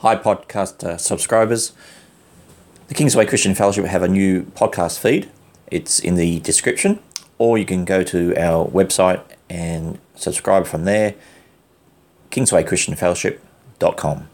Hi, podcast uh, subscribers. The Kingsway Christian Fellowship have a new podcast feed. It's in the description, or you can go to our website and subscribe from there, kingswaychristianfellowship.com.